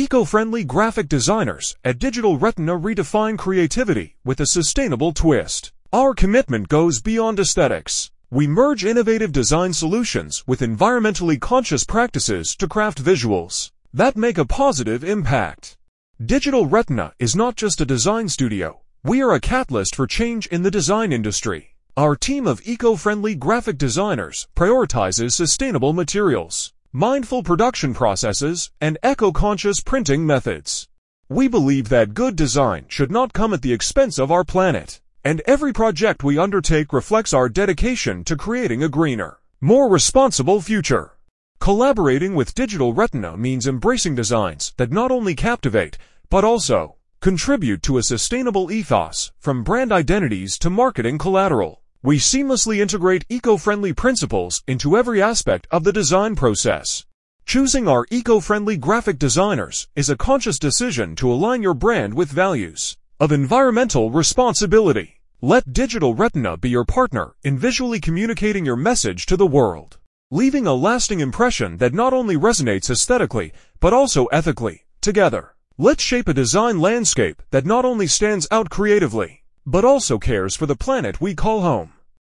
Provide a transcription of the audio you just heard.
Eco-friendly graphic designers at Digital Retina redefine creativity with a sustainable twist. Our commitment goes beyond aesthetics. We merge innovative design solutions with environmentally conscious practices to craft visuals that make a positive impact. Digital Retina is not just a design studio. We are a catalyst for change in the design industry. Our team of eco-friendly graphic designers prioritizes sustainable materials, mindful production processes, and eco-conscious printing methods. We believe that good design should not come at the expense of our planet, and every project we undertake reflects our dedication to creating a greener, more responsible future. Collaborating with Digital Retina means embracing designs that not only captivate, but also contribute to a sustainable ethos, from brand identities to marketing collateral. We seamlessly integrate eco-friendly principles into every aspect of the design process. Choosing our eco-friendly graphic designers is a conscious decision to align your brand with values of environmental responsibility. Let Digital Retina be your partner in visually communicating your message to the world, leaving a lasting impression that not only resonates aesthetically, but also ethically. Together, let's shape a design landscape that not only stands out creatively, but also cares for the planet we call home.